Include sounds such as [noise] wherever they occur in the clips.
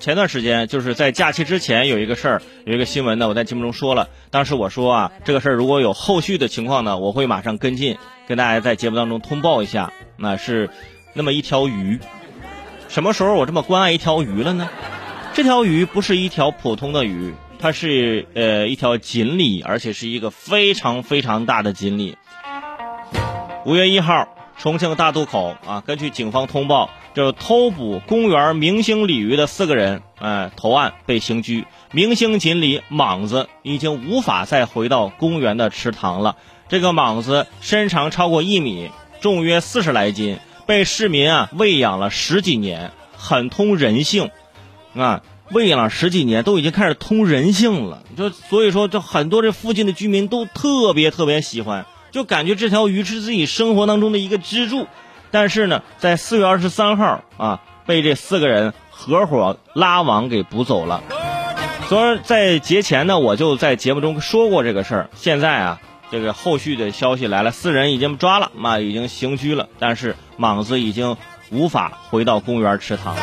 前段时间就是在假期之前有一个事儿，有一个新闻呢，我在节目中说了。当时我说啊，这个事儿如果有后续的情况呢，我会马上跟进，跟大家在节目当中通报一下。那是那么一条鱼，什么时候我这么关爱一条鱼了呢？这条鱼不是一条普通的鱼，它是呃一条锦鲤，而且是一个非常非常大的锦鲤。五月一号。重庆大渡口啊，根据警方通报，就偷捕公园明星鲤鱼的四个人，哎，投案被刑拘。明星锦鲤莽子已经无法再回到公园的池塘了。这个莽子身长超过一米，重约四十来斤，被市民啊喂养了十几年，很通人性，啊，喂养了十几年都已经开始通人性了。就所以说，这很多这附近的居民都特别特别喜欢。就感觉这条鱼是自己生活当中的一个支柱，但是呢，在四月二十三号啊，被这四个人合伙拉网给捕走了。昨儿在节前呢，我就在节目中说过这个事儿。现在啊，这个后续的消息来了，四人已经抓了，嘛已经刑拘了，但是莽子已经无法回到公园池塘。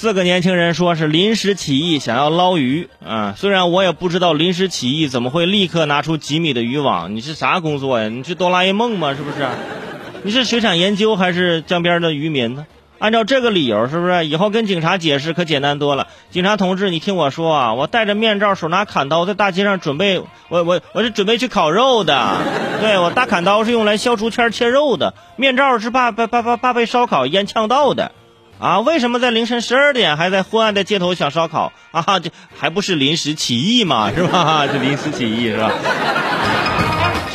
四个年轻人说是临时起意，想要捞鱼啊。虽然我也不知道临时起意怎么会立刻拿出几米的渔网。你是啥工作呀？你是哆啦 A 梦吗？是不是？你是水产研究还是江边的渔民呢？按照这个理由，是不是以后跟警察解释可简单多了？警察同志，你听我说啊，我戴着面罩，手拿砍刀，在大街上准备，我我我是准备去烤肉的。对我大砍刀是用来削竹签切肉的，面罩是怕怕怕怕怕被烧烤烟呛到的。啊，为什么在凌晨十二点还在昏暗的街头想烧烤 [laughs] 啊？这还不是临时起意嘛，[laughs] [laughs] 是吧？这临时起意是吧？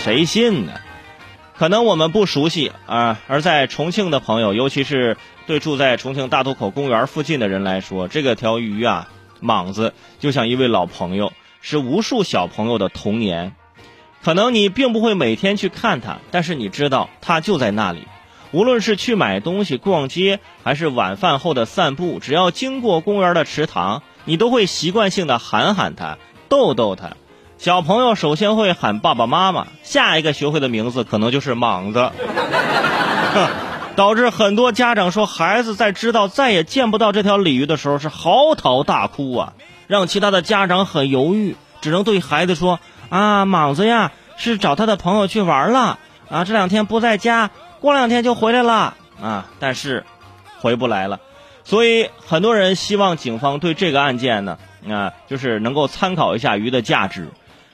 谁信呢？可能我们不熟悉啊，而在重庆的朋友，尤其是对住在重庆大渡口公园附近的人来说，这个条鱼啊，莽子就像一位老朋友，是无数小朋友的童年。可能你并不会每天去看它，但是你知道它就在那里。无论是去买东西、逛街，还是晚饭后的散步，只要经过公园的池塘，你都会习惯性的喊喊他，逗逗他。小朋友首先会喊爸爸妈妈，下一个学会的名字可能就是莽子，[laughs] 导致很多家长说，孩子在知道再也见不到这条鲤鱼的时候是嚎啕大哭啊，让其他的家长很犹豫，只能对孩子说：“啊，莽子呀，是找他的朋友去玩了啊，这两天不在家。”过两天就回来了啊，但是回不来了，所以很多人希望警方对这个案件呢啊，就是能够参考一下鱼的价值，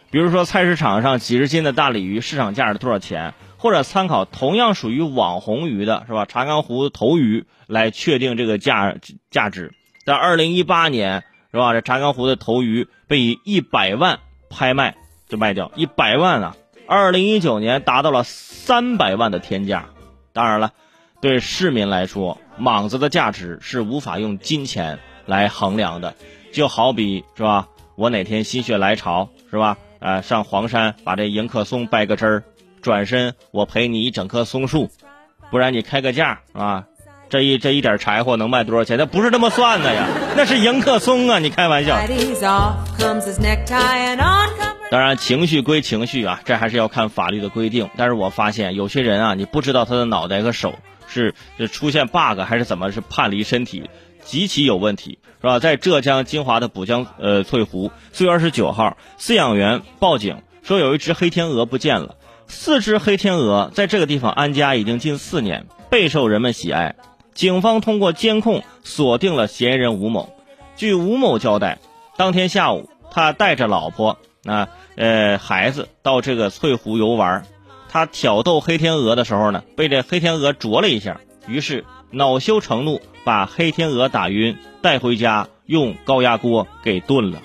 比如说菜市场上几十斤的大鲤鱼市场价是多少钱，或者参考同样属于网红鱼的是吧？查干湖头鱼来确定这个价价值。在二零一八年是吧？这查干湖的头鱼被以一百万拍卖就卖掉，一百万啊！二零一九年达到了三百万的天价。当然了，对市民来说，莽子的价值是无法用金钱来衡量的。就好比是吧，我哪天心血来潮是吧，呃，上黄山把这迎客松掰个枝儿，转身我赔你一整棵松树，不然你开个价啊，这一这一点柴火能卖多少钱？那不是这么算的呀，那是迎客松啊，你开玩笑。当然，情绪归情绪啊，这还是要看法律的规定。但是我发现有些人啊，你不知道他的脑袋和手是是出现 bug 还是怎么是叛离身体，极其有问题，是吧？在浙江金华的浦江呃翠湖，四月二十九号，饲养员报警说有一只黑天鹅不见了。四只黑天鹅在这个地方安家已经近四年，备受人们喜爱。警方通过监控锁定了嫌疑人吴某。据吴某交代，当天下午他带着老婆。那呃，孩子到这个翠湖游玩，他挑逗黑天鹅的时候呢，被这黑天鹅啄了一下，于是恼羞成怒，把黑天鹅打晕，带回家用高压锅给炖了。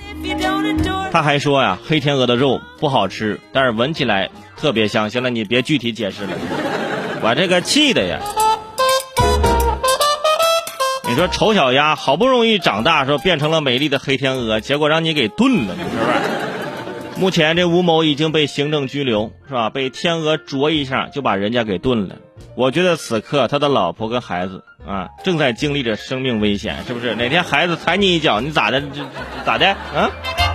他还说呀，黑天鹅的肉不好吃，但是闻起来特别香。行了，你别具体解释了，我这个气的呀！你说丑小鸭好不容易长大，说变成了美丽的黑天鹅，结果让你给炖了，是不是？目前这吴某已经被行政拘留，是吧？被天鹅啄一下就把人家给炖了。我觉得此刻他的老婆跟孩子啊，正在经历着生命危险，是不是？哪天孩子踩你一脚，你咋的？咋的？嗯？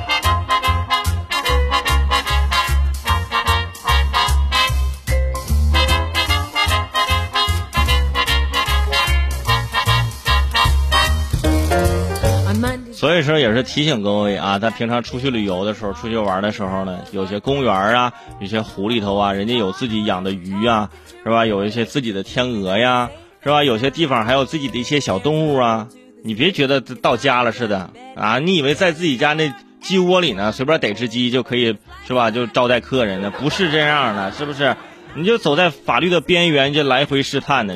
所以说也是提醒各位啊，在平常出去旅游的时候、出去玩的时候呢，有些公园啊、有些湖里头啊，人家有自己养的鱼啊，是吧？有一些自己的天鹅呀，是吧？有些地方还有自己的一些小动物啊。你别觉得到家了似的啊！你以为在自己家那鸡窝里呢，随便逮只鸡就可以是吧？就招待客人呢？不是这样的，是不是？你就走在法律的边缘，就来回试探的。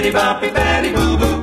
Bitty boppy batty boo boo.